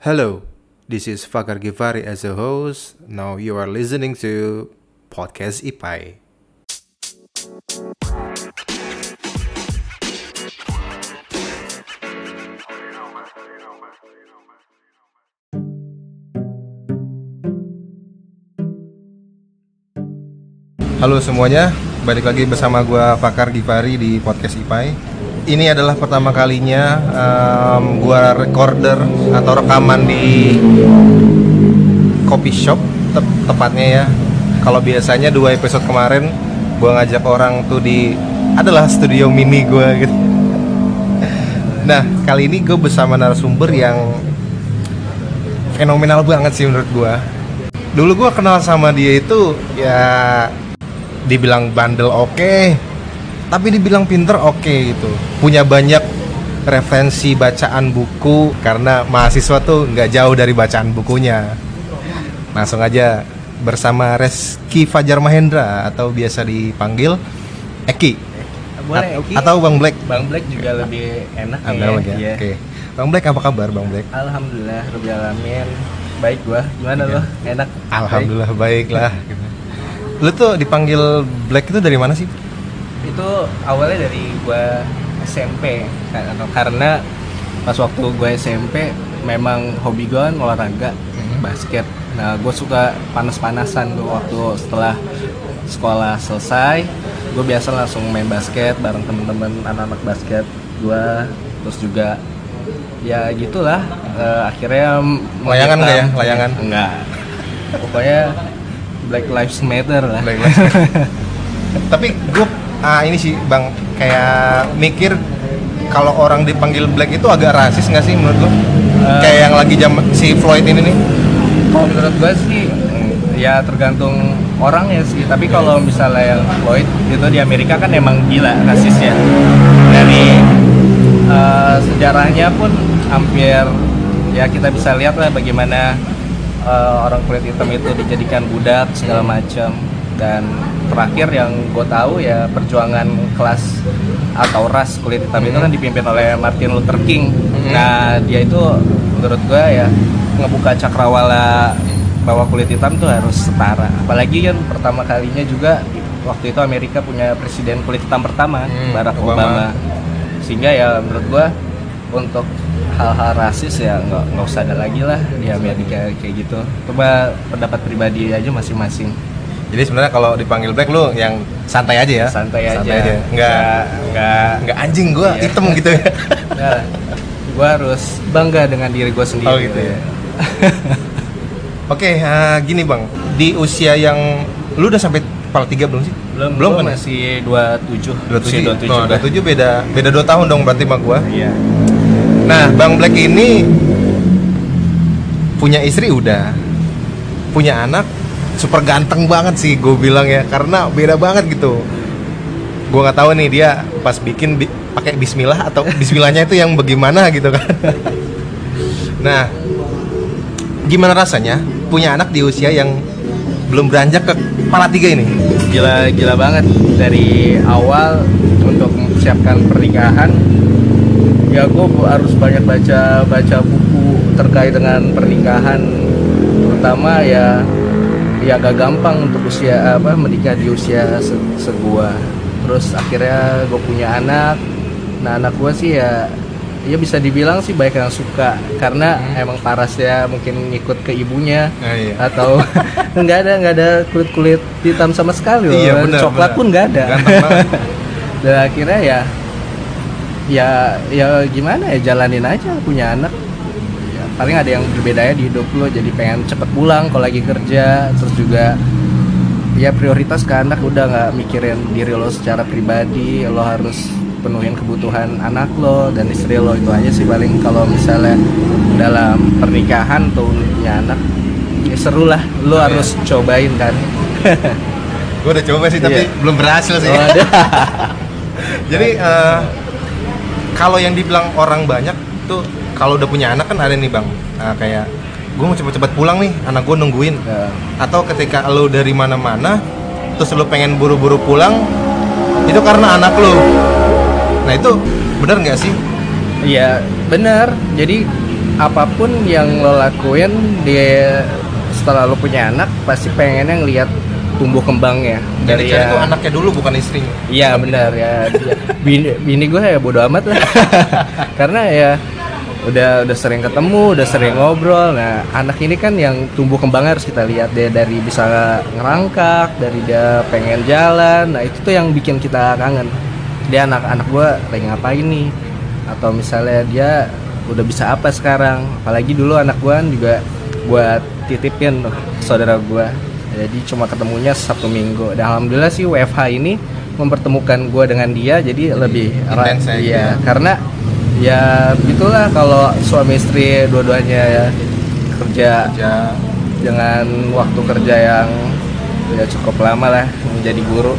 Hello, this is Fakar Givari as a host. Now you are listening to Podcast IPAI. Halo semuanya, balik lagi bersama gua Fakar Givari di Podcast IPAI. Ini adalah pertama kalinya em, gua recorder atau rekaman di coffee shop tep- tepatnya ya. Kalau biasanya dua episode kemarin gua ngajak orang tuh di adalah studio mini gua gitu. Nah, kali ini gue bersama narasumber yang fenomenal banget sih menurut gua. Dulu gua kenal sama dia itu ya dibilang bandel oke tapi dibilang pinter oke gitu punya banyak referensi bacaan buku karena mahasiswa tuh nggak jauh dari bacaan bukunya langsung aja bersama Reski Fajar Mahendra atau biasa dipanggil Eki Boleh, Eki. atau Bang Black Bang Black juga lebih enak ya. ya Iya. oke Bang Black apa kabar Bang Black Alhamdulillah, Rabbil Alamin. Baik gua. Gimana Iya. lo? Enak. Alhamdulillah baik lah gitu. lu tuh dipanggil Black itu dari mana sih Baik. Itu awalnya dari gua SMP Kar- karena pas waktu gua SMP memang hobi gua kan olahraga, Mhm. basket. Nah, gue suka panas-panasan tuh waktu setelah sekolah selesai, gue biasa langsung main basket bareng temen-temen anak-anak basket gua terus juga ya gitulah eh, akhirnya Layangan nggak ya? Layangan? enggak pokoknya Black Lives Matter lah Black Lives tapi gue ah ini sih bang. Kayak mikir kalau orang dipanggil black itu agak rasis nggak sih menurut lo Eh. kayak yang lagi jam si Floyd ini nih. Kalau menurut gue sih ya tergantung orangnya sih. Tapi kalau misalnya yang Floyd itu di Amerika kan emang gila rasisnya dari eh, sejarahnya pun hampir ya kita bisa lihat lah bagaimana eh, orang kulit hitam itu dijadikan budak segala macam dan terakhir yang gue tahu ya perjuangan kelas atau ras kulit hitam itu kan dipimpin oleh Martin Luther King Mhm. nah dia itu menurut gue ya ngebuka cakrawala bahwa kulit hitam tuh harus setara apalagi kan pertama kalinya juga waktu itu Amerika punya presiden kulit hitam pertama Hmm, Barack Obama. Obama. sehingga ya menurut gua untuk hal-hal rasis ya nggak nggak usah ada lagi lah di Amerika kayak gitu coba pendapat pribadi aja masing-masing jadi sebenarnya kalau dipanggil black lu yang santai aja ya? Santai aja. nggak nggak nggak nggak anjing gue Iya. hitam gitu ya. Nggak. gua harus bangga dengan diri gua sendiri. Oh, gitu ya. oke ah, gini bang. Di usia yang lu udah sampai kepala tiga belum sih? Belum belum gua kan masih 27 Usia 27 27 Oh, dah. 27 beda beda 2 tahun dong berarti sama gua. Iya. Nah, Bang Black ini punya istri udah, punya anak super ganteng banget sih gue bilang ya, karena beda banget gitu. Gue nggak tahu nih dia pas bikin bi- pakai Bismillah atau Bismillahnya itu yang bagaimana gitu kan. nah, gimana rasanya punya anak di usia yang belum beranjak ke kepala tiga ini? gila gila banget dari awal untuk mempersiapkan pernikahan ya gue harus banyak baca baca buku terkait dengan pernikahan terutama ya ya gak gampang untuk usia apa menikah di usia se segua. Terus akhirnya gue punya anak. Nah anak gue sih ya ya bisa dibilang sih banyak yang suka. Karena emang parasnya mungkin ngikut ke ibunya Nah, iya. atau nggak ada nggak ada kulit kulit hitam sama sekali loh. Iya, benar, coklat benar. pun nggak ada. Dan akhirnya ya ya ya gimana ya jalanin aja punya anak paling ada yang berbeda ya di hidup lo jadi pengen cepet pulang kalau lagi kerja terus juga ya prioritas ke anak udah nggak mikirin diri lo secara pribadi lo harus penuhin kebutuhan anak lo dan istri lo itu aja sih paling kalau misalnya dalam pernikahan tuh punya anak ya seru lah lo Oh, iya. harus cobain kan Gue udah coba sih tapi Iya. belum berhasil sih. Oh. Jadi eh, kalau yang dibilang orang banyak tuh kalau udah punya anak kan ada nih bang, nah, kayak gue mau cepet-cepet pulang nih, anak gue nungguin. Ya. Atau ketika lo dari mana-mana, terus lo pengen buru-buru pulang, itu karena anak lo. Nah itu bener nggak sih? Iya benar. Jadi apa pun yang lo lakuin di setelah lo punya anak pasti pengennya ngelihat tumbuh kembangnya Dari dari itu ya anaknya dulu bukan istrinya. iya benar ya dia- bini, bini gue ya bodo amat lah karena ya udah udah sering ketemu udah sering ngobrol. Nah anak ini kan yang tumbuh kembangnya harus kita lihat dia dari bisa ngerangkak dari dia pengen jalan. Nah itu tuh yang bikin kita kangen. Dia anak-anak gue lagi ngapain nih? Atau misalnya dia udah bisa apa sekarang? Apalagi dulu anak gue juga buat titipin tuh saudara gue jadi cuma ketemunya sabtu minggu. Dan alhamdulillah sih WFH ini mempertemukan gue dengan dia jadi lebih erat ya, gitu iya ya. karena ya begitulah kalau suami istri dua-duanya ya kerja Ya, dengan waktu kerja yang ya cukup lama lah menjadi guru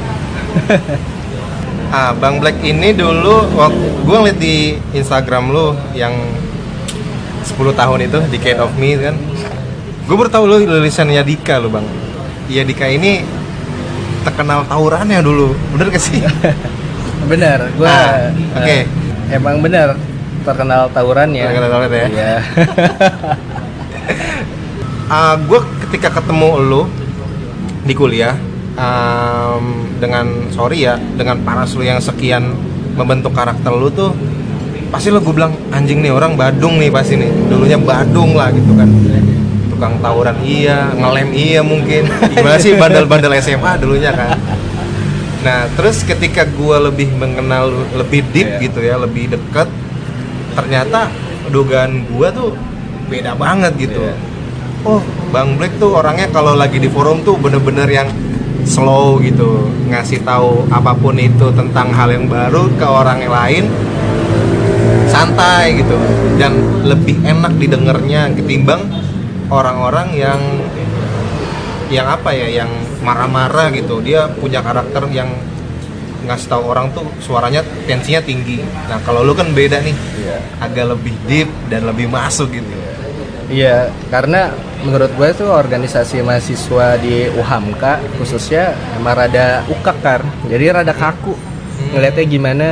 Ah, Bang Black ini dulu waktu gue ngeliat di Instagram lu yang 10 tahun itu Decade of Me kan. Gue baru tahu lu lulusan Yadika lu, Bang. Yadika ini terkenal tawurannya dulu. Bener gak sih? benar gue Ah, oke. emang benar terkenal tawurannya Terkenal tawuran ya? Iya. Ah, gue ketika ketemu lu di kuliah um, dengan sorry ya dengan paras lu yang sekian membentuk karakter lu tuh pasti lo gue bilang anjing nih orang Badung nih pasti nih dulunya Badung lah gitu kan tukang tawuran iya ngelem iya mungkin gimana sih bandel-bandel SMA dulunya kan nah terus ketika gue lebih mengenal lebih deep Iya. gitu ya lebih dekat ternyata dugaan gue tuh beda banget gitu. Iya. oh Bang Black tuh orangnya kalau lagi di forum tuh bener-bener yang slow gitu ngasih tahu apa pun itu tentang hal yang baru ke orang yang lain santai gitu. Dan lebih enak didengarnya ketimbang orang-orang yang yang apa ya yang marah-marah gitu. Dia punya karakter yang ngasih tahu orang tuh suaranya tensinya tinggi. Nah kalau lu kan beda nih. Iya. agak lebih deep dan lebih masuk gitu. Iya, karena menurut gue tuh organisasi mahasiswa di UHAMKA khususnya emang rada ukak kan, jadi rada kaku. Ngeliatnya gimana,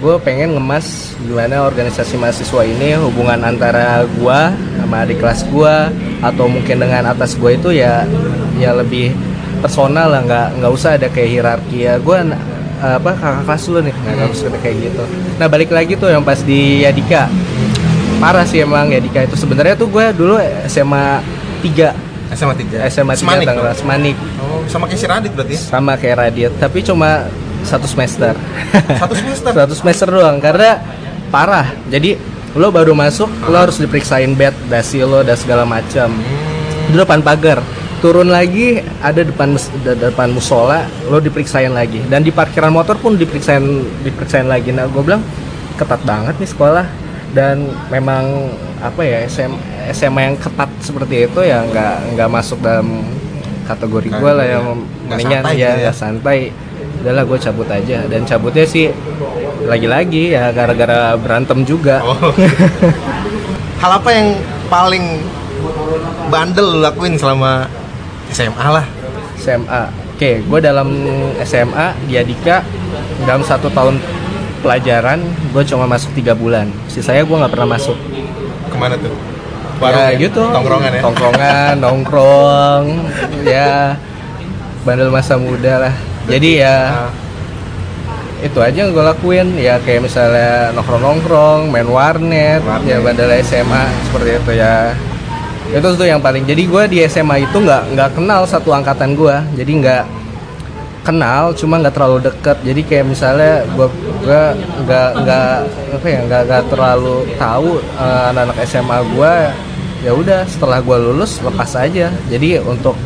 gue pengen ngemas gimana organisasi mahasiswa ini hubungan antara gue sama adik kelas gue atau mungkin dengan atas gue itu ya ya lebih personal lah, nggak nggak usah ada kayak hierarki ya. Gue apa kakak kelas lu nih, nggak harus kayak gitu. Nah balik lagi tuh yang pas di Yadika. Parah sih emang ya Dika itu. Sebenarnya tuh gue dulu SMA 3 SMA 3 SMA 3 Semanik Tangerang? Semanik. Oh sama kayak si Radit berarti ya? sama kayak Radit tapi cuma satu semester. Satu semester? Satu semester doang karena parah. Jadi lo baru masuk lo harus diperiksain bed dasi lo dan segala macam. Hmm, di depan pagar turun lagi ada depan depan musola lo diperiksain lagi. Dan di parkiran motor pun diperiksain diperiksain lagi. Nah gue bilang ketat banget nih sekolah. Dan memang apa ya SM, SMA yang ketat seperti itu ya nggak nggak masuk dalam kategori gue lah yang Nggak mendingan ya gitu ya. santai. Udahlah gue cabut aja. Dan cabutnya sih lagi-lagi ya gara-gara berantem juga. Oh. Hal apa yang paling bandel lu lakuin selama SMA lah SMA. Oke, gue dalam SMA di Adika dalam satu tahun pelajaran gue cuma masuk tiga bulan. Sisanya gue nggak pernah masuk. ke mana tuh ya gitu. tongkrongan ya Tongkrongan, nongkrong, ya bandel masa muda lah. Jadi ya Nah, itu aja yang gue lakuin ya kayak misalnya nongkrong nongkrong main warnet, Warnet. ya bandel SMA seperti itu ya itu tuh yang paling jadi gue di SMA itu nggak nggak kenal satu angkatan gue jadi nggak kenal cuma nggak terlalu deket. Jadi kayak misalnya gue gue nggak nggak apa ya nggak nggak terlalu tahu eh, anak-anak SMA gue ya udah setelah gue lulus lepas aja. Jadi untuk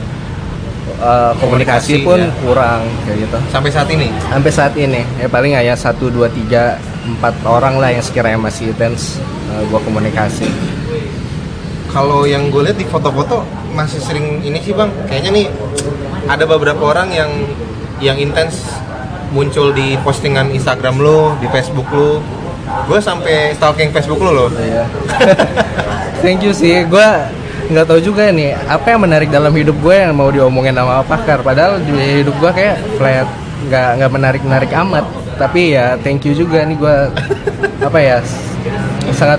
eh, komunikasi, Komunikasi, pun ya. kurang kayak gitu. Sampai saat ini? Sampai saat ini. Ya paling hanya satu dua tiga empat orang lah yang sekiranya masih intens uh, gua komunikasi kalau yang gue lihat di foto-foto masih sering ini sih bang. Kayaknya nih ada beberapa orang yang yang intens muncul di postingan Instagram lo di Facebook lo gue sampai stalking Facebook lo loh. Iya. thank you sih. Gua nggak tahu juga nih apa yang menarik dalam hidup gue yang mau diomongin sama pakar padahal di hidup gua kayak flat nggak nggak menarik menarik amat. Tapi ya thank you juga nih gua apa ya sangat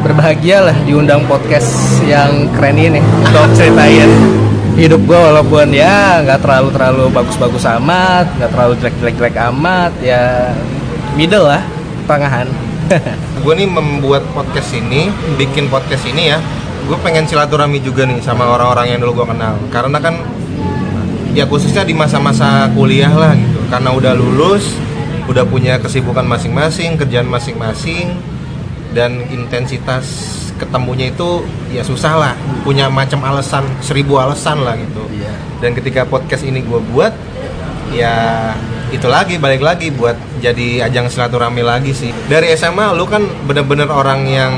berbahagia lah diundang podcast yang keren ini. Untuk ceritain. Hidup gue walaupun ya nggak terlalu terlalu bagus-bagus amat nggak terlalu jelek-jelek amat ya middle lah tangahan gue nih membuat podcast ini bikin podcast ini ya gue pengen silaturahmi juga nih sama orang-orang yang dulu gue kenal. Karena kan ya khususnya di masa-masa kuliah lah gitu. Karena udah lulus udah punya kesibukan masing-masing kerjaan masing-masing dan intensitas ketemunya itu ya susah lah. Punya macam alasan seribu alasan lah gitu. Iya. dan ketika podcast ini gue buat ya itu lagi balik lagi buat jadi ajang silaturahmi lagi sih. Dari SMA lu kan bener-bener orang yang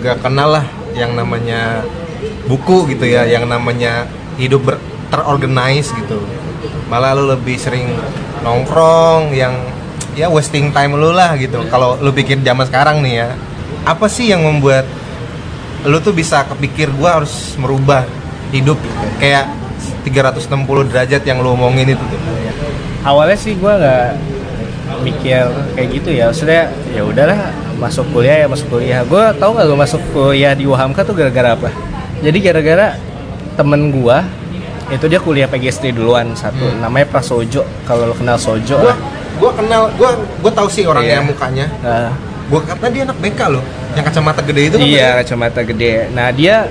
nggak kenal lah yang namanya buku gitu ya yang namanya hidup ber- terorganize gitu. Malah lu lebih sering nongkrong yang ya wasting time lu lah gitu. Kalau lu pikir zaman sekarang nih ya apa sih yang membuat lu tuh bisa kepikir gua harus merubah hidup? Kayak 360 derajat yang lu omongin itu tuh. Awalnya sih gue nggak mikir kayak gitu ya. Maksudnya ya udahlah masuk kuliah ya masuk kuliah. Gue tau gak gue masuk kuliah di Wahamka tuh gara-gara apa? Jadi gara-gara temen gue itu dia kuliah PGSD duluan satu. Hmm. namanya Prasojo kalau lo kenal Sojo gua lah. gua kenal gua gua tahu sih orangnya Iya. mukanya. Nah, gua kata dia anak BK loh yang kacamata gede itu kan iya kacamata gede. Nah dia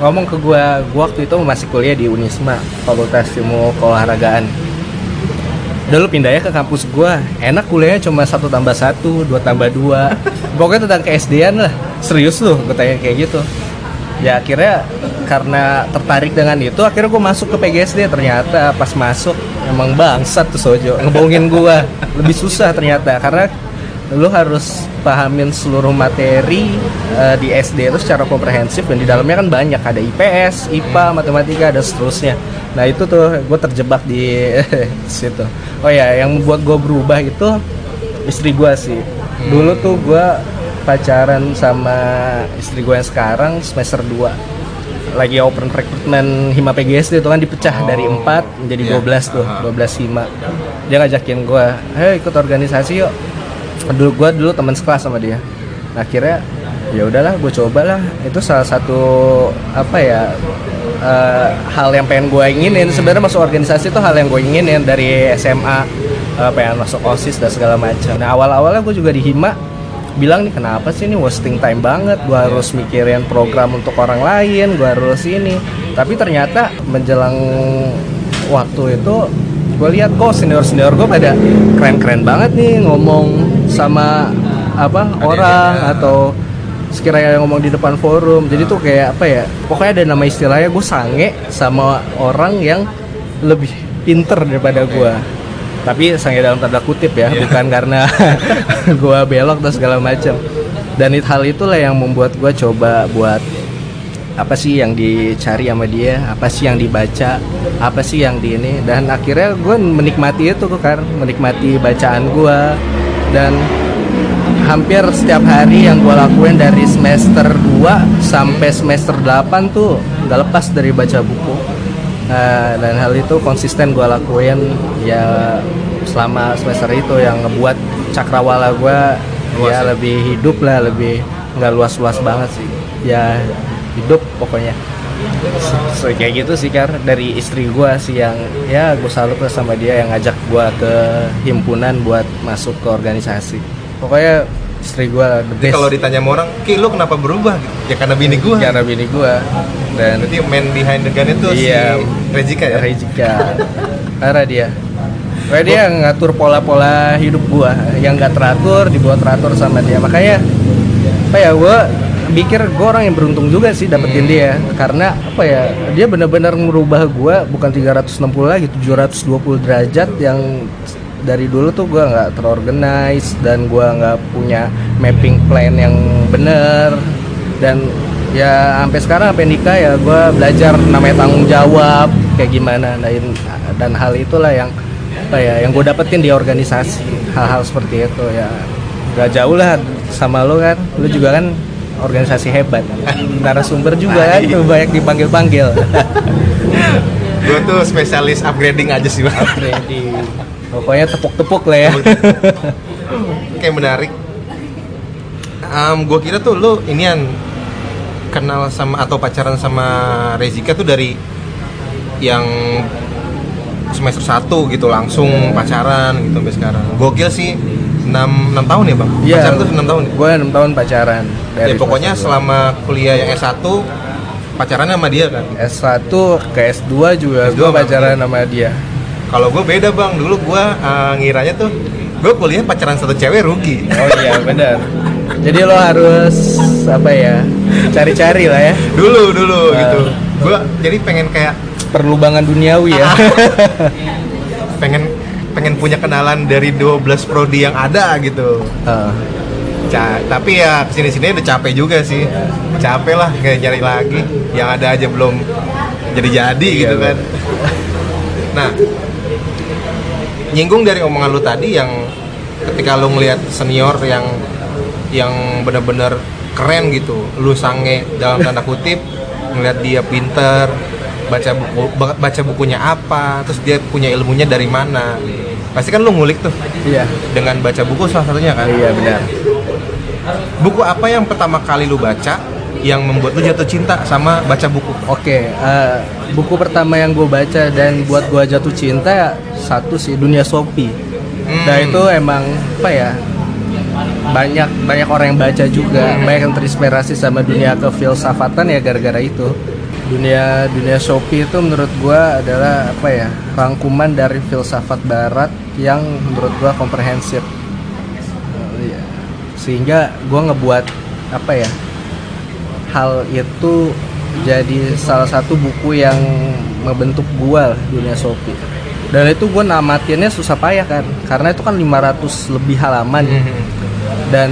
ngomong ke gue gue waktu itu masih kuliah di Unisma Fakultas Ilmu Keolahragaan. Dulu pindah ya ke kampus gua. Enak kuliahnya cuma satu tambah satu dua tambah dua. Pokoknya tentang keSD-an lah. Serius loh gue tanya kayak gitu. Ya akhirnya karena tertarik dengan itu akhirnya gue masuk ke PGSD ternyata pas masuk emang bangsat tuh Sojo ngebohongin gua. Lebih susah ternyata karena lu harus pahamin seluruh materi eh, di SD itu secara komprehensif dan di dalamnya kan banyak ada IPS, IPA, matematika dan seterusnya. Nah itu tuh gue terjebak di situ. Oh ya, yang membuat gue berubah itu istri gue sih. Dulu tuh gue pacaran sama istri gue yang sekarang semester 2 lagi open recruitment Hima PGSD itu kan dipecah Oh, dari 4 menjadi iya. 12 tuh, Aha. 12 Hima. Dia ngajakin gue, "Hei, ikut organisasi yuk." Dulu gua dulu teman sekelas sama dia. Nah, akhirnya ya udahlah, gue cobalah. Itu salah satu apa ya eh, hal yang pengen gue inginin. Sebenarnya masuk organisasi itu hal yang gue inginin dari SMA. eh, pengen masuk osis dan segala macam. Nah awal-awalnya gue juga di Hima bilang nih kenapa sih ini wasting time banget gue harus mikirin program untuk orang lain gue harus ini tapi ternyata menjelang waktu itu gue lihat kok senior senior gue pada keren keren banget nih ngomong sama apa orang atau sekiranya ngomong di depan forum. Jadi tuh kayak apa ya pokoknya ada nama istilahnya gue sange sama orang yang lebih pinter daripada gue tapi sange dalam tanda kutip ya Iya. bukan karena gue belok dan segala macam dan it, hal itulah yang membuat gue coba buat apa sih yang dicari sama dia apa sih yang dibaca apa sih yang di ini. Dan akhirnya gue menikmati itu kan menikmati bacaan gue dan hampir setiap hari yang gue lakuin dari semester 2 sampai semester 8 tuh nggak lepas dari baca buku. Nah, dan hal itu konsisten gue lakuin ya selama semester itu yang ngebuat cakrawala gue ya ya? lebih hidup lah lebih nggak luas-luas banget sih. Ya hidup pokoknya so, kayak gitu sih kar dari istri gue sih yang ya gue salut lah sama dia yang ngajak gue ke himpunan buat masuk ke organisasi pokoknya istri gue the best kalau ditanya sama orang, Ki lu kenapa berubah? Gitu. Ya karena bini gua. karena bini gue dan Berarti man behind the gun itu Iya. si Rejika ya? Rejika karena dia Kayak dia yang ngatur pola-pola hidup gua yang nggak teratur dibuat teratur sama dia makanya apa ya gua pikir gua orang yang beruntung juga sih dapetin Hmm. dia. Karena apa ya dia benar-benar merubah gua bukan 360 lagi 720 derajat yang dari dulu tuh gua nggak terorganize dan gua nggak punya mapping plan yang bener. Dan ya sampai sekarang sampai nikah ya gue belajar namanya tanggung jawab kayak gimana dan dan hal itulah yang apa ya yang gue dapetin di organisasi hal-hal seperti itu ya. Gak jauh lah sama lo kan. Lo juga kan organisasi hebat narasumber juga kan tuh banyak dipanggil panggil Gua tuh spesialis upgrading aja sih, Bang. Ready. pokoknya tepuk-tepuk lah ya Kayak menarik. Um, gua kira tuh lu inian kenal sama atau pacaran sama Rezika tuh dari yang semester 1 gitu langsung pacaran gitu sampai sekarang. Gokil sih 6, 6 tahun ya bang? Iya. Pacaran tuh 6 tahun ya? Gue 6 tahun pacaran. Ya, pokoknya selama kuliah yang S1 pacarannya sama dia kan? dua. S1 ke S2 juga S2 gue pacaran dia. sama dia. Kalau gue beda bang, dulu gue uh, ngiranya tuh gue kuliah pacaran satu cewek rugi. Oh iya benar. Jadi lo harus apa ya cari-cari lah ya dulu dulu Ah. gitu. Gue jadi pengen kayak perlubangan duniawi ya. pengen pengen punya kenalan dari 12 prodi yang ada gitu. Ah. Ca tapi ya ke sini sini udah capek juga sih. Capek lah kayak nyari lagi. Yang ada aja belum jadi jadi Iya, gitu kan. Nah, nyinggung dari omongan lu tadi yang ketika lu ngelihat senior yang yang bener-bener keren gitu, lu sange dalam tanda kutip ngelihat dia pinter, baca buku ba- baca bukunya apa, terus dia punya ilmunya dari mana. Pasti kan lu ngulik tuh Iya. dengan baca buku salah satunya kan. Iya benar. Buku apa yang pertama kali lu baca yang membuat lu jatuh cinta sama baca buku? Oke, eh, buku pertama yang gue baca dan buat gue jatuh cinta satu sih Dunia Sopi. Hmm. Nah itu emang apa ya banyak banyak orang yang baca juga, Hmm. banyak yang terinspirasi sama dunia kefilsafatan ya gara-gara itu. Dunia dunia Shopee itu menurut gua adalah apa ya rangkuman dari filsafat Barat yang menurut gua komprehensif. Eh, iya. Sehingga gua ngebuat apa ya hal itu jadi salah satu buku yang membentuk gua lah, dunia Shopee. Dan itu gue namatinnya susah payah kan, karena itu kan 500 lebih halaman Hmm. dan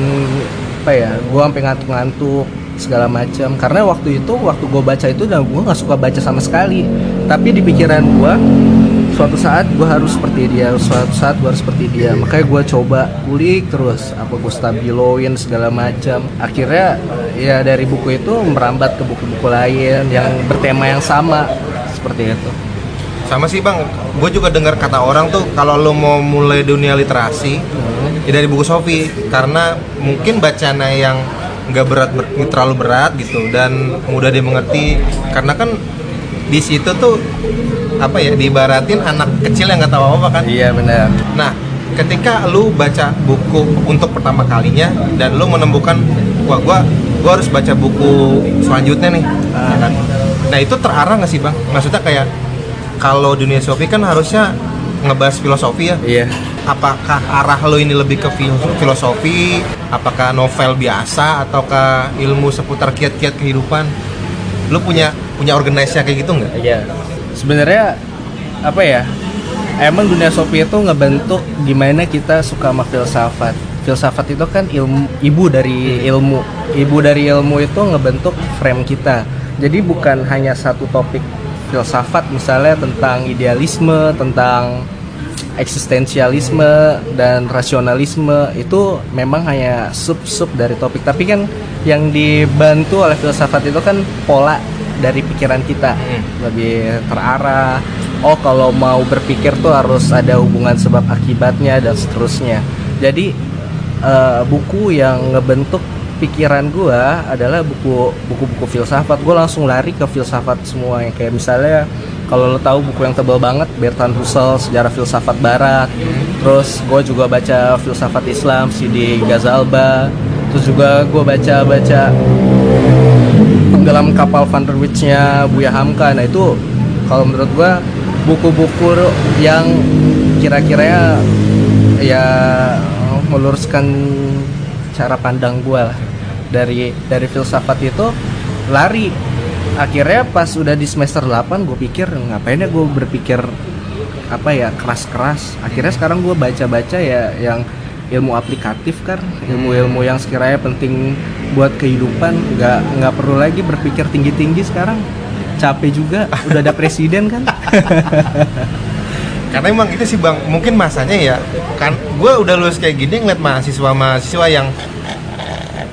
apa ya gue sampai ngantuk-ngantuk segala macam. Karena waktu itu waktu gue baca itu dan gue nggak suka baca sama sekali. Tapi di pikiran gue suatu saat gue harus seperti dia suatu saat gue harus seperti dia. Makanya gue coba kulik terus apa gue stabiloin segala macam. Akhirnya ya dari buku itu merambat ke buku-buku lain yang bertema yang sama seperti itu. Sama sih bang, gue juga dengar kata orang tuh kalau lo mau mulai dunia literasi ya dari buku Sofi karena mungkin bacanya yang nggak berat ber- terlalu berat gitu dan mudah dimengerti karena kan di situ tuh apa ya diibaratin anak kecil yang nggak tahu apa kan iya benar Nah, ketika lu baca buku untuk pertama kalinya dan lu menemukan wah gua gua harus baca buku selanjutnya nih. ya kan? Nah, itu terarah nggak sih, Bang? Maksudnya kayak kalau dunia Sofi kan harusnya ngebahas filosofi ya. iya Apakah arah lo ini lebih ke fil- filosofi? Apakah novel biasa ataukah ilmu seputar kiat-kiat kehidupan? Lu punya punya organisasi kayak gitu nggak? Iya. Sebenarnya apa ya? Emang dunia Sopi itu ngebentuk gimana kita suka sama filsafat. Filsafat itu kan ilmu ibu dari ilmu. Ibu dari ilmu itu ngebentuk frame kita. Jadi bukan hanya satu topik filsafat misalnya tentang idealisme, tentang eksistensialisme dan rasionalisme itu memang hanya sub-sub dari topik. Tapi kan yang dibantu oleh filsafat itu kan pola dari pikiran kita. Hmm. lebih terarah. Oh kalau mau berpikir tuh harus ada hubungan sebab akibatnya dan seterusnya. Jadi eh, buku yang ngebentuk pikiran gua adalah buku buku-buku filsafat. Gue langsung lari ke filsafat semua yang kayak misalnya kalau lo tahu buku yang tebal banget Bertrand Russell sejarah filsafat barat. Terus gue juga baca filsafat Islam Sidi Ghazalba. Terus juga gue baca baca tenggelam kapal Van der Witch-nya Buya Hamka. Nah itu kalau menurut gua buku-buku yang kira-kira ya meluruskan cara pandang gua lah dari dari filsafat itu lari. Akhirnya pas udah di semester 8 gue pikir ngapain ya gue berpikir apa ya keras-keras? Akhirnya sekarang gue baca-baca ya yang ilmu aplikatif kan ilmu-ilmu yang sekiranya penting buat kehidupan. Nggak nggak perlu lagi berpikir tinggi-tinggi sekarang. Capek juga udah ada presiden kan. Karena emang itu sih bang mungkin masanya ya kan gue udah lulus kayak gini ngeliat mahasiswa mahasiswa yang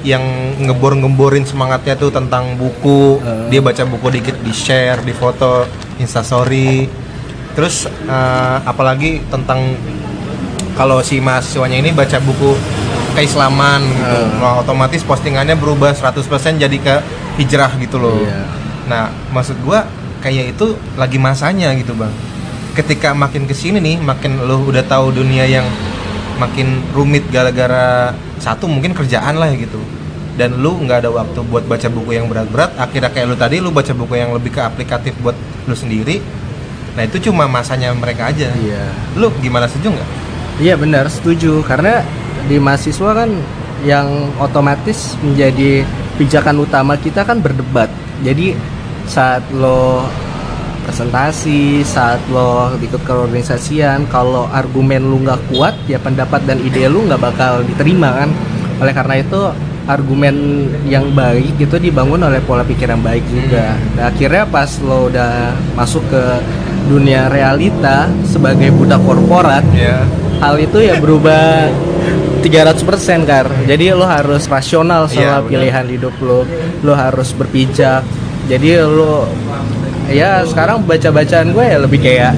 yang ngebor-ngemborin semangatnya tuh tentang buku Eh. dia baca buku dikit di share di foto instastory terus eh, apalagi tentang kalau si mahasiswanya ini baca buku keislaman gitu Eh. Nah, otomatis postingannya berubah 100% jadi ke hijrah gitu loh. Iya. Nah, maksud gua kayak itu lagi masanya gitu, Bang. Ketika makin ke sini nih, makin lo udah tahu dunia yang makin rumit gara-gara satu mungkin kerjaan lah gitu. Dan lu nggak ada waktu buat baca buku yang berat-berat, akhirnya kayak lu tadi lu baca buku yang lebih ke aplikatif buat lu sendiri. Nah, itu cuma masanya mereka aja. Iya. Lu gimana setuju nggak? Iya benar, setuju. Karena di mahasiswa kan yang otomatis menjadi pijakan utama kita kan berdebat. Jadi saat lo presentasi, saat lo ikut keorganisasian, kalau argumen lu nggak kuat, ya pendapat dan ide lu nggak bakal diterima kan. Oleh karena itu argumen yang baik itu dibangun oleh pola pikir yang baik juga. Nah, akhirnya pas lo udah masuk ke dunia realita sebagai budak korporat, Ya. hal itu ya berubah 300% kar jadi lo harus rasional Iya, soal benar. pilihan hidup lo lo harus berpijak jadi lo ya sekarang baca bacaan gue ya lebih kayak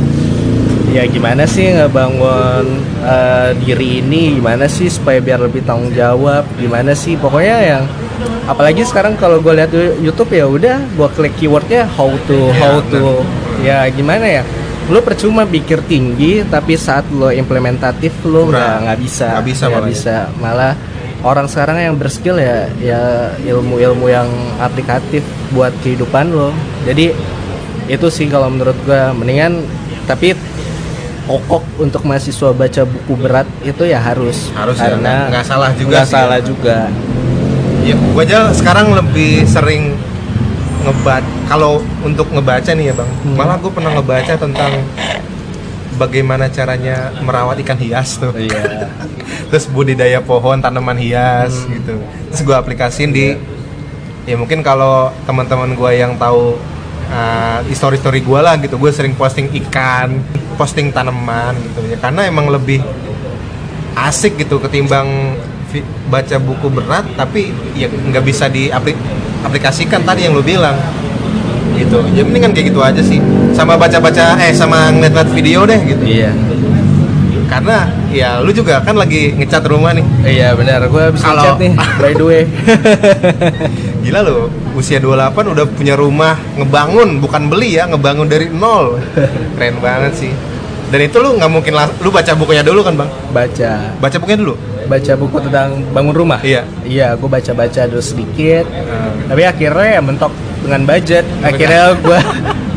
ya gimana sih ngebangun eh, diri ini? Gimana sih supaya biar lebih tanggung jawab? Gimana sih? Pokoknya yang apalagi sekarang kalau gue lihat YouTube ya udah gue klik keywordnya how to Iya, how to. ya gimana ya? Lo percuma pikir tinggi tapi saat lo implementatif lo nggak nggak bisa. Nggak bisa malah ya. bisa. Malah orang sekarang yang berskill ya ya ilmu-ilmu yang aplikatif buat kehidupan lo. Jadi itu sih kalau menurut gua. Mendingan tapi pokok untuk mahasiswa baca buku berat itu ya harus. Harus ya, karena nggak- nggak salah juga nggak ya. salah juga. Ya, gua aja sekarang lebih sering ngebaca kalau untuk ngebaca nih ya bang. Hmm. malah gue pernah ngebaca tentang bagaimana caranya merawat ikan hias tuh. Iya. Terus budidaya pohon tanaman hias Hmm. gitu. Terus gue aplikasiin di ya mungkin kalau teman-teman gue yang tahu uh, story story gue lah gitu. Gue sering posting ikan posting tanaman gitu ya. Karena emang lebih asik gitu ketimbang baca buku berat tapi ya nggak bisa diaplikasikan tadi yang lu bilang. Gitu. Ya mendingan kayak gitu aja sih. Sama baca-baca eh sama ngeliat-ngeliat video deh gitu. Iya. Karena ya lu juga kan lagi ngecat rumah nih. Iya benar. Gua bisa chat nih by the way. Gila lo, usia 28 udah punya rumah ngebangun, bukan beli ya, ngebangun dari nol. Keren banget sih. Dan itu lu nggak mungkin lang- lu baca bukunya dulu kan, Bang? baca Baca bukunya dulu. baca buku tentang bangun rumah Iya. iya gue baca baca dulu sedikit Nah, tapi akhirnya ya mentok dengan budget akhirnya gue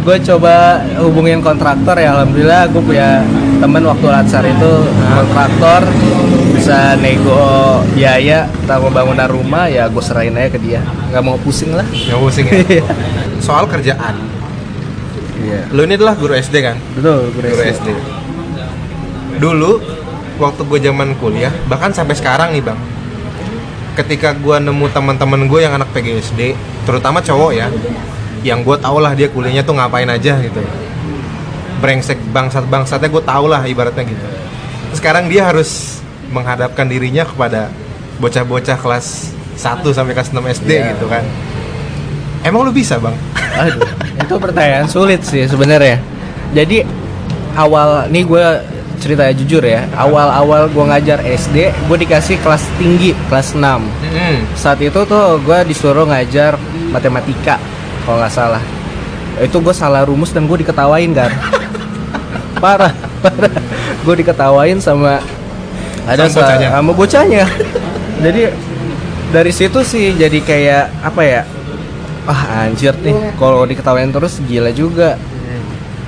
gue coba hubungin kontraktor ya alhamdulillah gue punya temen waktu latsar itu kontraktor bisa nego biaya tentang pembangunan rumah ya gue serahin aja ke dia nggak mau pusing lah nggak pusing ya. Soal kerjaan. iya Lu ini adalah guru SD kan? betul gue Guru SD. Dulu waktu gue zaman kuliah, bahkan sampai sekarang nih, Bang. Ketika gue nemu teman-teman gue yang anak PGSD, terutama cowok ya, yang gue tau lah dia kuliahnya tuh ngapain aja gitu. Brengsek bangsat-bangsatnya gue tau lah ibaratnya gitu. Sekarang dia harus menghadapkan dirinya kepada bocah-bocah kelas 1 sampai kelas 6 SD Iya. gitu kan. Emang lu bisa, Bang? Aduh, itu pertanyaan sulit sih sebenarnya. Jadi awal nih gue cerita jujur ya, awal-awal gue ngajar SD, gue dikasih kelas tinggi, kelas 6 Mm-mm. Saat itu tuh gue disuruh ngajar matematika, kalau nggak salah. Itu gue salah rumus dan gue diketawain kan. parah, parah. Gue diketawain sama ada Sama sa- bocahnya? sama bocahnya. jadi dari situ sih jadi kayak apa ya? Ah anjir nih, kalau diketawain terus gila juga.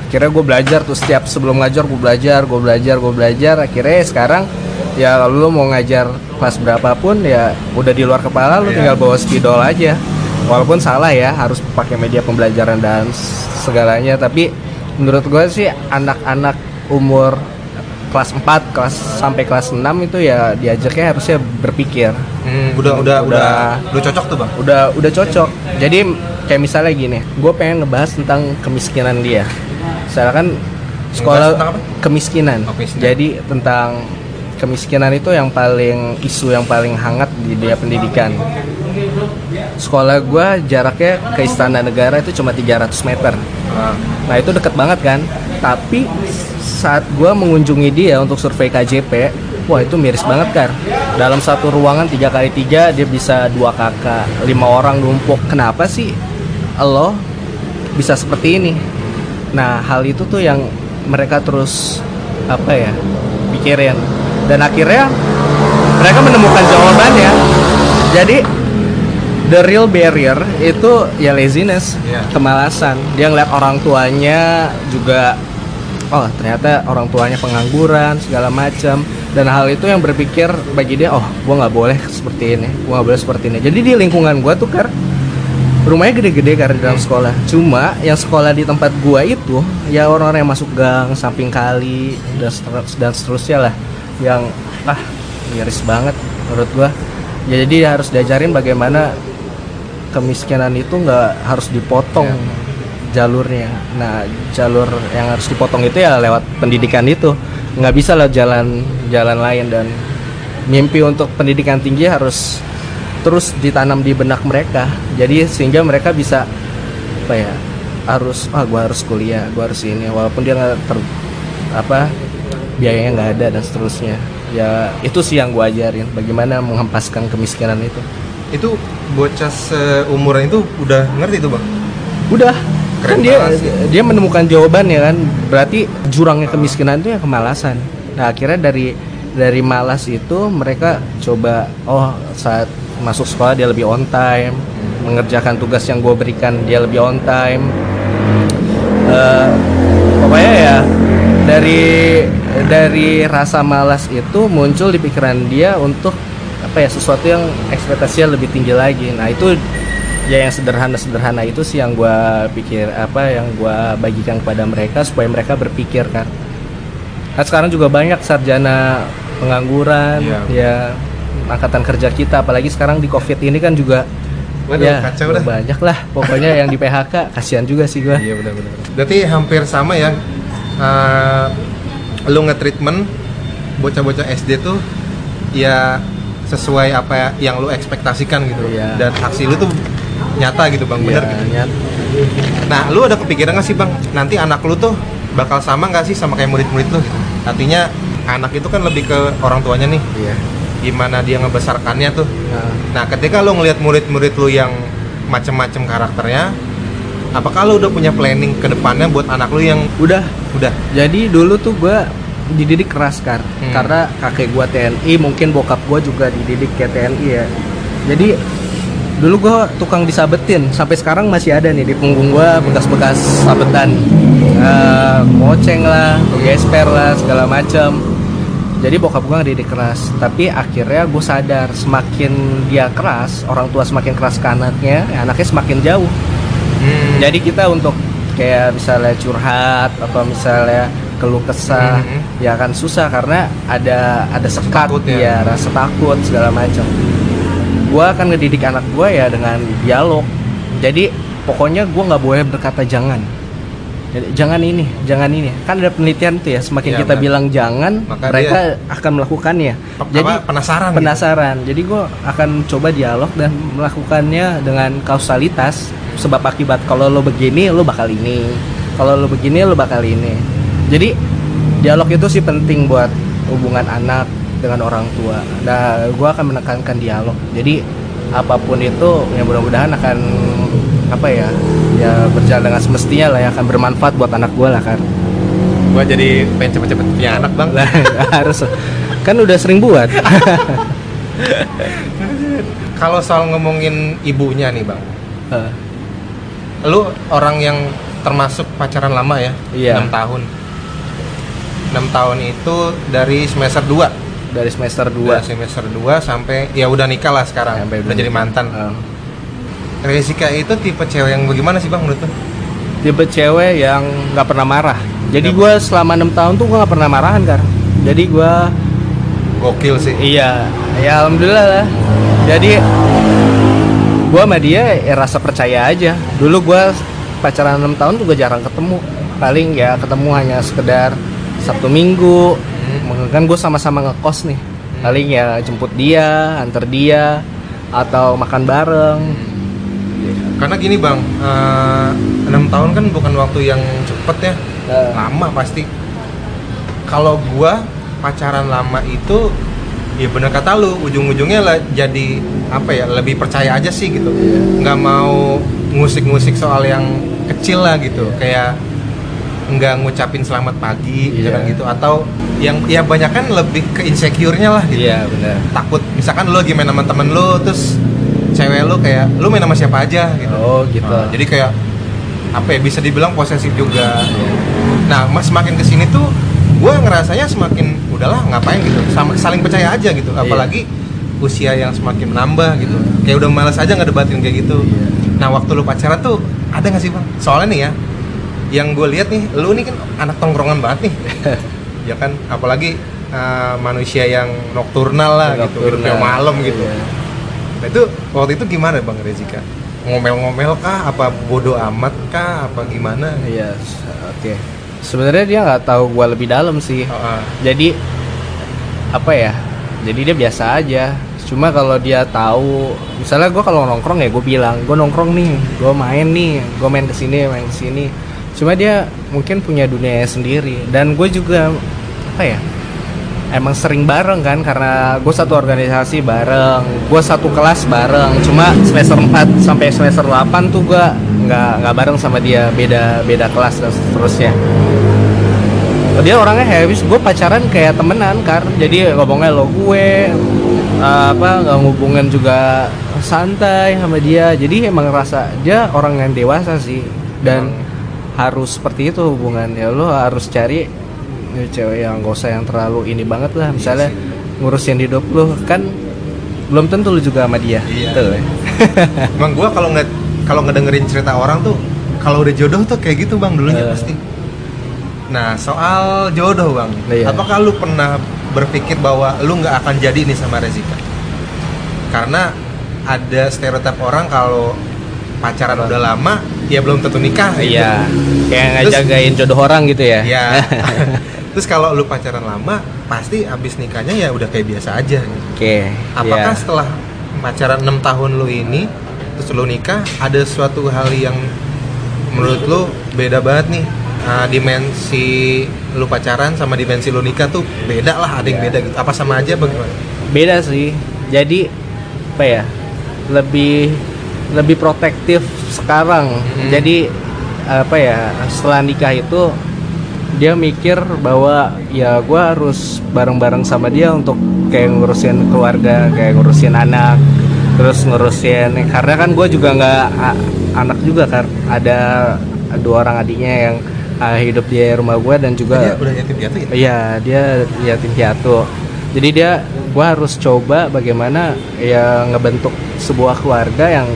Akhirnya gue belajar tuh setiap sebelum ngajar gue belajar, gue belajar, gue belajar. Akhirnya sekarang ya lu mau ngajar kelas berapapun ya udah di luar kepala lu Iya. tinggal bawa spidol aja. Walaupun salah ya harus pakai media pembelajaran dan segalanya, tapi menurut gue sih anak-anak umur kelas 4, kelas sampai kelas 6 itu ya diajaknya harusnya berpikir. Hmm, udah, udah, udah, Udah. udah cocok tuh, Bang. Udah udah cocok. Jadi kayak misalnya gini, gue pengen ngebahas tentang kemiskinan dia. Misalkan sekolah tentang apa? kemiskinan. Oh, kemiskinan. Jadi tentang kemiskinan itu yang paling isu yang paling hangat di dunia pendidikan. Sekolah gue jaraknya ke Istana Negara itu cuma 300 meter. Nah, itu deket banget kan. Tapi saat gue mengunjungi dia untuk survei KJP, wah itu miris banget kan. dalam satu ruangan tiga kali tiga dia bisa dua kakak lima orang numpuk kenapa sih lo bisa seperti ini nah hal itu tuh yang mereka terus apa ya pikirin dan akhirnya mereka menemukan jawabannya jadi the real barrier itu ya laziness Iya. kemalasan. Dia ngeliat orang tuanya juga oh ternyata orang tuanya pengangguran segala macam. Dan hal itu yang berpikir bagi dia oh gua nggak boleh seperti ini gua nggak boleh seperti ini. Jadi di lingkungan gua tuh kan rumahnya gede-gede karena di dalam sekolah. Cuma yang sekolah di tempat gua itu ya orang-orang yang masuk gang samping kali dan dan seterusnya lah. Yang ah miris banget menurut gua. Ya jadi harus diajarin bagaimana kemiskinan itu nggak harus dipotong jalurnya. Nah jalur yang harus dipotong itu ya lewat pendidikan itu. Nggak bisa lewat jalan jalan lain dan mimpi untuk pendidikan tinggi harus terus ditanam di benak mereka. Jadi sehingga mereka bisa apa ya harus ah gua harus kuliah gua harus ini. Walaupun dia nggak ter apa biayanya nggak ada dan seterusnya. Ya itu sih yang gua ajarin bagaimana menghempaskan kemiskinan itu Itu bocah seumuran itu udah ngerti tuh bang? udah Keren kan dia sih. dia menemukan jawaban ya kan berarti jurangnya kemiskinan itu ya kemalasan nah akhirnya dari dari malas itu mereka coba oh saat masuk sekolah dia lebih on time mengerjakan tugas yang gue berikan dia lebih on time Eh, pokoknya ya dari dari rasa malas itu muncul di pikiran dia untuk apa ya sesuatu yang ekspektasinya lebih tinggi lagi nah itu ya yang sederhana sederhana itu sih yang gue pikir apa yang gue bagikan kepada mereka supaya mereka berpikir kan kan sekarang juga banyak sarjana pengangguran Iya. ya angkatan kerja kita apalagi sekarang di covid ini kan juga Waduh, ya kacau dah. banyak lah pokoknya yang di PHK kasihan juga sih gue Iya benar-benar. Berarti hampir sama ya. Uh, lu nge-treatment bocah-bocah SD tuh ya sesuai apa ya, yang lu ekspektasikan gitu. Iya. Dan aksi lu tuh nyata gitu bang, bener gitu. nyat. Nah, lu ada kepikiran gak sih bang, nanti anak lu tuh bakal sama gak sih sama kayak murid-murid lu? Gitu? Artinya anak itu kan lebih ke orang tuanya nih, Iya. gimana dia ngebesarkannya tuh. Nah, Nah, ketika lu ngelihat murid-murid lu yang macem-macem karakternya, apakah lu udah punya planning ke depannya buat anak lu yang udah udah Jadi dulu tuh gue dididik keras kan, Hmm. karena kakek gue TNI, mungkin bokap gue juga dididik kayak TNI ya. Jadi dulu gue tukang disabetin, sampai sekarang masih ada nih di punggung gue bekas-bekas sabetan, Eh, moceng lah, gesper lah, segala macam. Jadi bokap gue ngedidik keras, tapi akhirnya gue sadar semakin dia keras, orang tua semakin keras ke anaknya, ya anaknya semakin jauh. Hmm. Jadi kita untuk kayak misalnya curhat atau misalnya keluh kesah Mhm. ya kan susah karena ada ada sekat Takut ya. ya rasa takut segala macam. Gua akan ngedidik anak gua ya dengan dialog. Jadi pokoknya gua nggak boleh berkata jangan. Jadi, jangan ini, jangan ini. Kan ada penelitian tuh ya, semakin Iya, kita benar. bilang jangan, Maka mereka akan melakukannya. Pe- Jadi apa, penasaran gitu. penasaran. Jadi gue akan coba dialog dan melakukannya dengan kausalitas sebab akibat. Kalau lo begini, lo bakal ini. Kalau lo begini, lo bakal ini. Jadi dialog itu sih penting buat hubungan anak dengan orang tua. Nah, gue akan menekankan dialog. Jadi apa pun itu, ya mudah-mudahan akan apa ya, ya berjalan dengan semestinya lah, ya akan bermanfaat buat anak gue lah kan. Gua jadi pengen cepet-cepet punya anak bang. Lah, harus kan udah sering buat. Kalau soal ngomongin ibunya nih bang, Eh, lu orang yang termasuk pacaran lama ya? Iya. 6 tahun. 6 tahun itu dari semester 2 dari semester 2 Dua semester 2 sampai ya udah nikah lah sekarang. Sampai udah jadi mantan. Eh, Rizika itu tipe cewek yang bagaimana sih bang menurut lu? tipe cewek yang nggak pernah marah. Jadi gue selama enam tahun tuh gue nggak pernah marahan kan jadi gue Gokil sih. iya. Ya alhamdulillah lah. Jadi gue sama dia ya rasa percaya aja. Dulu gue pacaran enam tahun juga jarang ketemu. Paling ya ketemu hanya sekedar sabtu minggu. Hmm. kan gue sama-sama ngekos nih. Paling ya jemput dia antar dia atau makan bareng. Karena gini bang, eh, enam tahun kan bukan waktu yang cepet ya, Eh, lama pasti. Kalau gua pacaran lama itu ya bener kata lu ujung-ujungnya lah jadi apa ya lebih percaya aja sih gitu. Iya. nggak mau ngusik-ngusik soal yang kecil lah gitu. Kayak nggak ngucapin selamat pagi gitu Iya. kan gitu. Atau yang ya banyak kan lebih ke insecure-nya lah gitu. Iya benar. Takut misalkan lu lagi main sama temen lu terus cewek lu kayak lu main sama siapa aja? gitu. Oh gitu. Nah, jadi kayak apa ya bisa dibilang posesif juga. Iya. nah mas semakin ke sini tuh gue ngerasanya semakin udahlah ngapain? gitu. Sama saling percaya aja gitu. Iya. apalagi usia yang semakin menambah gitu. Kayak udah malas aja ngedebatin kayak gitu. Iya. nah waktu lu pacaran tuh ada nggak sih bang? Soalnya nih ya yang gue lihat nih lu nih kan anak tongkrongan banget nih ya kan apalagi uh, manusia yang nokturnal lah gitu hidupnya malam gitu Iya. Nah itu waktu itu gimana Bang Rezika? Ngomel-ngomel kah? Apa bodoh amat kah? Apa gimana? Iya, s- oke. Sebenarnya dia nggak tahu gua lebih dalam sih. Oh, ah. Jadi apa ya? Jadi dia biasa aja. Cuma kalau dia tahu, misalnya gua kalau nongkrong ya gue bilang, gue nongkrong nih, gue main nih, gue main ke sini, main ke sini. Cuma dia mungkin punya dunia sendiri. Dan gue juga apa ya? Emang sering bareng kan karena gue satu organisasi bareng, gue satu kelas bareng. Cuma semester 4 sampai semester 8 tuh gue nggak nggak bareng sama dia, beda beda kelas dan seterusnya dia orangnya habis gue pacaran kayak temenan kan jadi ngomongnya lo gue eh, apa nggak ngubungin juga santai sama dia jadi emang rasa dia orang yang dewasa sih dan harus seperti itu hubungannya lo harus cari eh, cewek yang gak usah yang terlalu ini banget lah misalnya ngurusin hidup lo kan belum tentu lu juga sama dia Iya. Betul ya? Emang gue kalau nggak kalau ngedengerin cerita orang tuh kalau udah jodoh tuh kayak gitu Bang dulunya Eh. pasti. Nah soal jodoh Bang, Iya. apakah lu pernah berpikir bahwa lu nggak akan jadi nih sama Rezika? Karena ada stereotip orang kalau pacaran udah lama, ya belum tentu nikah. gitu. iya kayak Terus- ngejagain jodoh orang gitu ya Iya. Terus kalau lu pacaran lama, pasti abis nikahnya ya udah kayak biasa aja. gitu. oke Apakah iya. setelah pacaran 6 tahun lu ini terus lu nikah ada suatu hal yang menurut lu beda banget nih Ah, dimensi lu pacaran sama dimensi lu nikah tuh beda lah ada yang Iya. beda gitu apa sama aja bagaimana beda sih jadi apa ya lebih lebih protektif sekarang Mhm. jadi apa ya setelah nikah itu dia mikir bahwa ya gue harus bareng-bareng sama dia untuk kayak ngurusin keluarga kayak ngurusin anak terus ngurusin karena kan gue juga nggak anak juga kan ada dua orang adiknya yang ah, hidup di rumah gue dan juga dia udah yatim piatu ya Iya, dia yatim piatu. Jadi dia gua harus coba bagaimana ya ngebentuk sebuah keluarga yang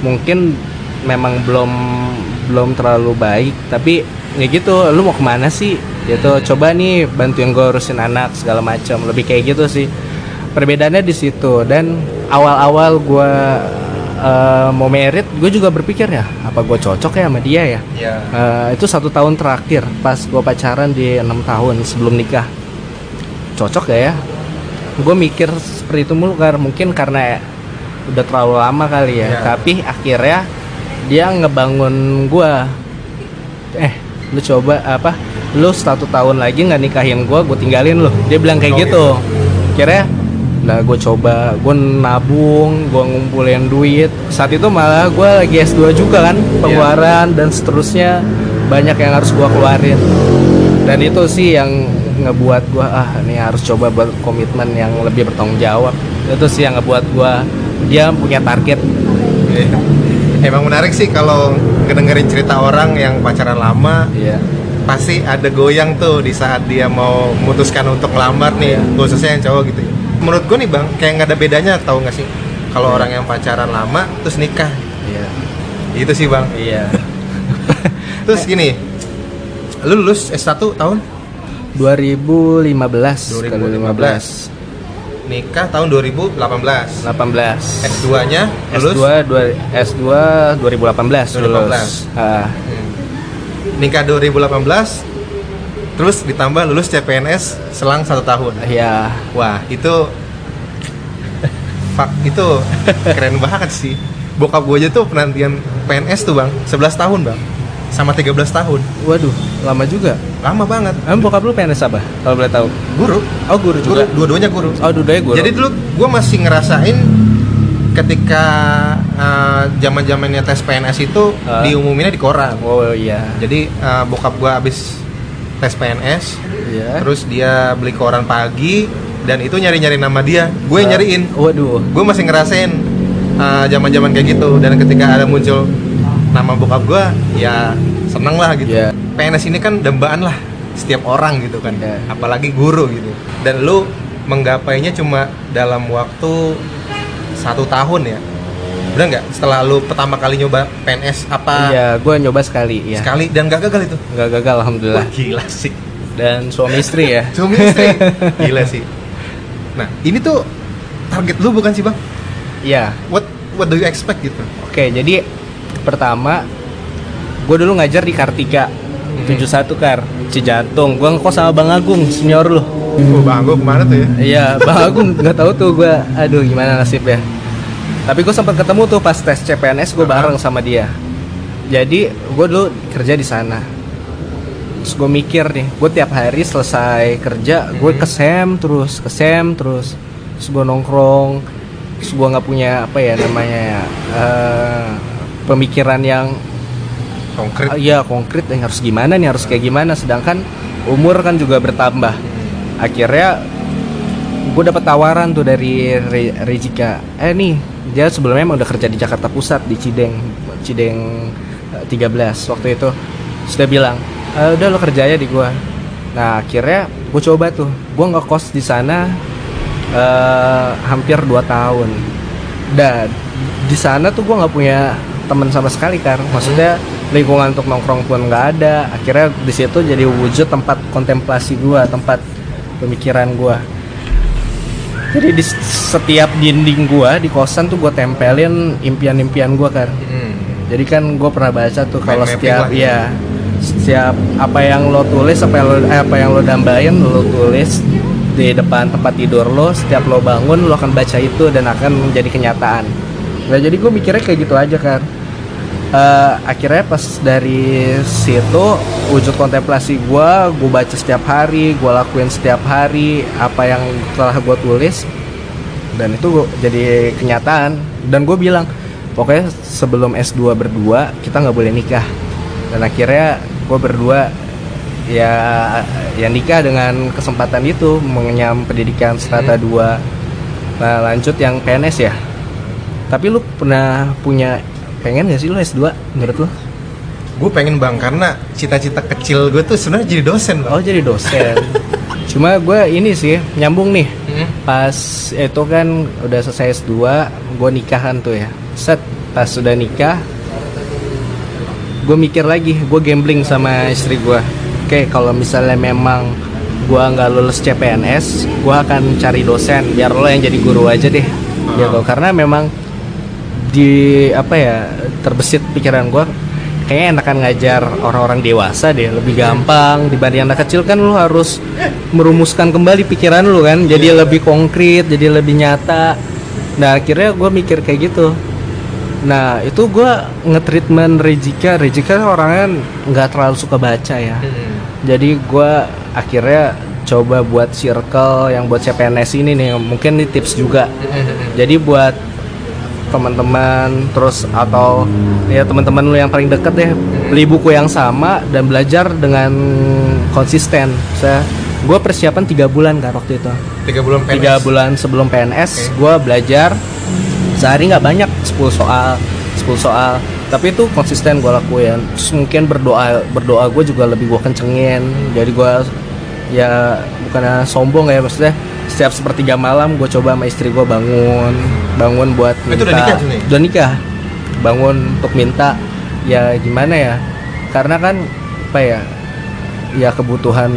mungkin memang belum belum terlalu baik, tapi ya gitu, lu mau ke mana sih? Gitu, coba nih bantuin gue urusin anak segala macam, lebih kayak gitu sih. Perbedaannya di situ dan awal-awal gua eh, mau merit, gue juga berpikir ya, apa gue cocok ya sama dia ya? ya Eh, itu satu tahun terakhir pas gue pacaran di enam tahun sebelum nikah cocok gak ya gue mikir seperti itu mulu karena mungkin karena udah terlalu lama kali ya. Ya. tapi akhirnya dia ngebangun gue eh lu coba apa? Lu satu tahun lagi nggak nikahin gue gue tinggalin lu. Dia bilang kayak Oh, gitu. akhirnya lah gue coba gue nabung gue ngumpulin duit. Saat itu malah gue lagi S2 juga kan pengeluaran dan seterusnya. Banyak yang harus gue keluarin. Dan itu sih yang ngebuat gue ah ini harus coba buat komitmen yang lebih bertanggung jawab. Itu sih yang ngebuat gue dia punya target. Emang menarik sih kalau ngedengerin cerita orang yang pacaran lama iya. pasti ada goyang tuh di saat dia mau memutuskan untuk ngelamar nih Iya. khususnya yang cowok gitu. Menurut gue nih bang kayak nggak ada bedanya tahu nggak sih? Kalau Iya. orang yang pacaran lama terus nikah. Iya. Itu sih bang. Iya. Terus gini lu lulus S1 tahun? 2015 2015. kalau 15 nikah tahun 2018 18 S2 nya lulus S2 dua, S2 2018 lulus. 2018. Ah, Hmm. nikah 2018 terus ditambah lulus CPNS selang satu tahun ya wah itu itu keren banget sih bokap gue aja tuh penantian PNS tuh bang 11 tahun bang sama 13 tahun. Waduh, lama juga. Lama banget. Emang bokap lu PNS apa? Kalau boleh tahu. Guru. Oh, guru Guru, juga. dua-duanya guru. Oh, dudanya guru. Jadi dulu gue masih ngerasain ketika uh, zaman-zamannya tes PNS itu Ah. diumuminnya di koran. Oh iya. Jadi uh, bokap gue abis tes PNS, Iya. terus dia beli koran pagi dan itu nyari-nyari nama dia. Gue Ah. nyariin. Waduh. Gue masih ngerasain uh, zaman-zaman kayak gitu dan ketika ada muncul nama bokap gue, ya seneng lah gitu. Iya. PNS ini kan dambaan lah setiap orang gitu kan, Iya. apalagi guru gitu. Dan lu menggapainya cuma dalam waktu satu tahun ya. Bener nggak? Setelah lu pertama kali nyoba PNS apa Iya, gue nyoba sekali ya. sekali dan gak gagal itu? Nggak gagal alhamdulillah. gila sih. Dan suami istri ya. Suami istri. gila sih. Nah, ini tuh target lu bukan sih, Bang? Iya. What what do you expect gitu? Oke, jadi pertama gue dulu ngajar di Kartika 71 Kar, Cijantung. Gue ngekos sama Bang Agung, senior lu. Oh, Bang, gua ke mana tuh ya? Iya, Bang Agung nggak tahu tuh gue. Aduh, gimana nasibnya. Tapi gue sempat ketemu tuh pas tes CPNS gue bareng sama dia. Jadi gue dulu kerja di sana. Terus gue mikir nih, gue tiap hari selesai kerja, gue ke SEM terus, ke SEM terus, terus gue nongkrong, terus gue nggak punya apa ya namanya ya, eh, pemikiran yang Konkret. iya konkret yang harus gimana nih harus kayak gimana, sedangkan umur kan juga bertambah. Akhirnya gue dapet tawaran tuh dari Re- Rejika, eh nih dia sebelumnya emang udah kerja di Jakarta Pusat di Cideng, Cideng eh, 13 waktu itu. Sudah bilang "Eh, udah lo kerja aja di gua. Nah akhirnya gue coba tuh. Gue ngekos di sana eh, hampir 2 tahun. Dan di sana tuh gue nggak punya teman sama sekali kan maksudnya lingkungan untuk nongkrong pun nggak ada. Akhirnya di situ jadi wujud tempat kontemplasi gua tempat pemikiran gua. Jadi di setiap dinding gua di kosan tuh gue tempelin impian-impian gua kan Hmm. jadi kan gue pernah baca tuh kalau setiap ya. setiap apa yang lo tulis apa yang lo eh, apa yang lo dambain lo tulis di depan tempat tidur lo setiap lo bangun lo akan baca itu dan akan menjadi kenyataan. Nah jadi gue mikirnya kayak gitu aja kan Eh, akhirnya pas dari situ wujud kontemplasi gue gue baca setiap hari gue lakuin setiap hari apa yang telah gue tulis. Dan itu gua- jadi kenyataan. Dan gue bilang pokoknya sebelum S2 berdua kita nggak boleh nikah. Dan akhirnya gue berdua ya ya nikah dengan kesempatan itu mengenyam pendidikan strata 2 nah lanjut yang PNS ya. Tapi lu pernah punya pengen gak sih lu S2 menurut lu? Gue pengen bang karena cita-cita kecil gue tuh sebenarnya jadi dosen bang. Oh jadi dosen. Cuma gue ini sih nyambung nih. Hmm. pas itu kan udah selesai S2 gue nikahan tuh ya. Set pas sudah nikah gue mikir lagi gue gambling sama istri gue oke kalau misalnya memang gue nggak lulus CPNS gue akan cari dosen biar lo yang jadi guru aja deh. Gitu. Karena memang di apa ya terbesit pikiran gue kayaknya enakan ngajar orang-orang dewasa deh lebih gampang. Dibanding anak kecil kan lu harus merumuskan kembali pikiran lu kan jadi lebih konkret jadi lebih nyata. Nah akhirnya gue mikir kayak gitu. Nah itu gue nge-treatment Rejika. Rejika kan orangnya nggak terlalu suka baca ya. Jadi gue akhirnya coba buat circle yang buat CPNS ini nih mungkin ini tips juga. Jadi buat teman-teman terus atau ya teman-teman lu yang paling deket deh beli buku yang sama dan belajar dengan konsisten. Saya gue persiapan tiga bulan kan waktu itu. Tiga bulan PNS. tiga bulan sebelum PNS gue belajar. Sehari nggak banyak 10 soal 10 soal. Tapi itu konsisten gue lakuin. Terus mungkin berdoa berdoa gue juga lebih gue kencengin. Jadi gue ya bukannya sombong ya maksudnya setiap sepertiga malam gue coba sama istri gue bangun bangun buat Oh, itu udah nikah tuh nih? udah nikah. Bangun untuk minta. Ya gimana ya? Karena kan apa ya ya kebutuhan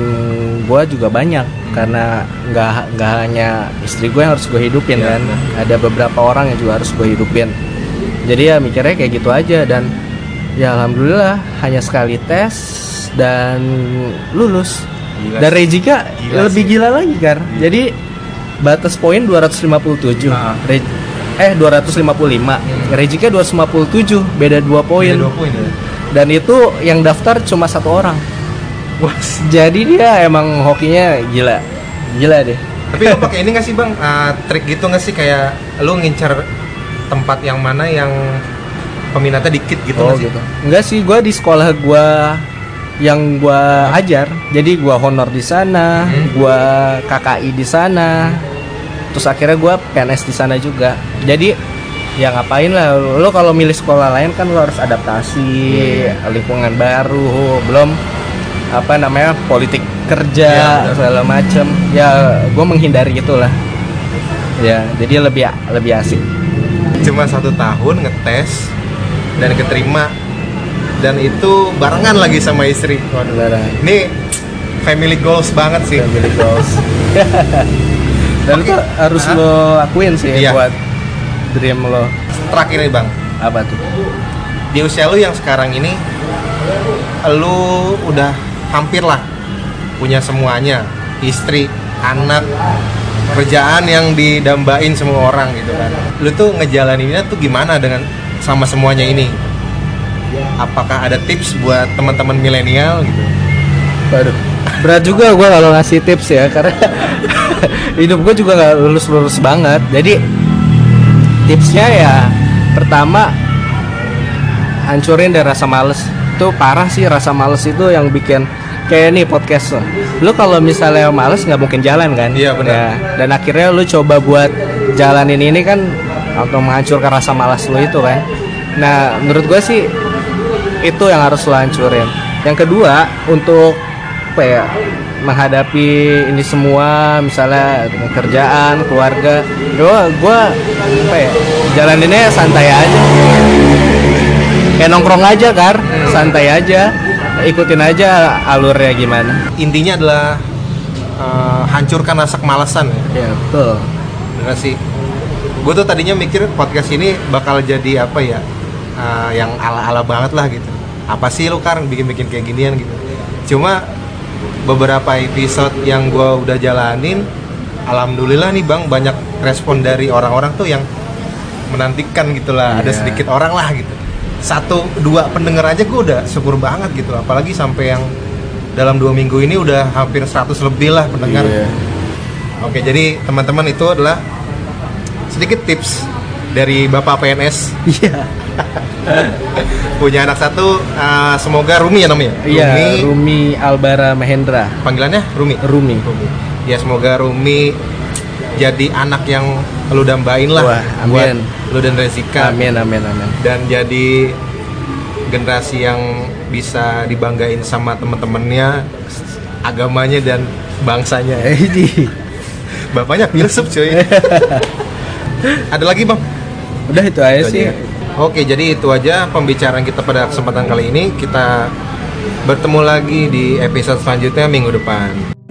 gue juga banyak. Karena nggak nggak hanya istri gue yang harus gue hidupin Iya, kan. ada beberapa orang yang juga harus gue hidupin. Jadi ya mikirnya kayak gitu aja dan ya alhamdulillah hanya sekali tes dan lulus Gila dan. Rejika Gila lebih sih. gila lagi kan jadi batas poin 257 Ah. Re- eh 255 Rejika 257 beda 2 poin. Beda dua poin ya. dan itu yang daftar cuma satu orang. Wah, jadi dia emang hokinya gila. Gila deh. Tapi lo pakai ini nggak sih bang? Uh, trik gitu nggak sih? Kayak lo ngincer tempat yang mana yang peminatnya dikit gitu oh nggak sih? gitu. Enggak sih gue di sekolah gue yang gue ajar jadi gue honor di sana Hmm. gue KKI di sana. Terus akhirnya gue PNS di sana juga. Jadi ya ngapain lah lo kalau milih sekolah lain kan lo harus adaptasi lingkungan baru belum apa namanya politik kerja benar. segala macem. Ya gue menghindari itulah. Ya jadi lebih lebih asik. Cuma satu tahun ngetes dan keterima dan itu barengan lagi sama istri. Waduh Beneran. ini family goals banget sih. Family goals. Dan itu harus Hah? lo akuin sih Iya. buat dream lo. Terakhir nih bang. Apa tuh? Di usia lu yang sekarang ini lu udah hampir lah punya semuanya. Istri anak kerjaan yang didambain semua orang gitu kan. Lu tuh ngejalaninnya tuh gimana dengan sama semuanya ini apakah ada tips buat teman-teman milenial gitu? Waduh. berat juga gue kalau ngasih tips ya karena hidup gue juga nggak lurus-lurus banget. Jadi tipsnya ya pertama hancurin dari rasa males. Itu parah sih rasa males itu yang bikin kayak nih podcast lo lu kalau misalnya males nggak mungkin jalan kan? Iya, benar. Ya, dan akhirnya lu coba buat jalanin ini kan atau menghancurkan rasa malas lu itu kan. Nah menurut gue sih itu yang harus lo hancurin. Yang kedua untuk apa ya menghadapi ini semua misalnya dengan kerjaan keluarga gue gue apa ya jalaninnya santai aja. Kayak nongkrong aja kar santai aja. Ikutin aja alurnya gimana. Intinya adalah eh, hancurkan rasa kemalasan ya. Ya betul. Bener sih? Gue tuh tadinya mikir podcast ini bakal jadi apa ya eh, yang ala-ala banget lah gitu apa sih lu kan bikin-bikin kayak ginian gitu. Cuma beberapa episode yang gue udah jalanin alhamdulillah nih bang banyak respon dari orang-orang tuh yang menantikan gitulah ada Iya. sedikit orang lah gitu. Satu dua pendengar aja gue udah syukur banget gitu. Apalagi sampai yang dalam dua minggu ini udah hampir 100 lebih lah pendengar. Iya. Oke, jadi teman-teman itu adalah sedikit tips dari Bapak PNS iya punya anak satu eh, semoga Rumi ya namanya. iya Rumi, Rumi Albara Mahendra panggilannya Rumi. Rumi Rumi. Ya semoga Rumi jadi anak yang lu dambain lah Wah, buat amin. lu dan Rezika amin amin amin dan jadi generasi yang bisa dibanggain sama teman-temannya agamanya dan bangsanya. Ini Bapaknya filsuf cuy. Ada lagi bang? udah itu aja Itu sih aja. Oke, jadi itu aja pembicaraan kita pada kesempatan kali ini. Kita bertemu lagi di episode selanjutnya minggu depan.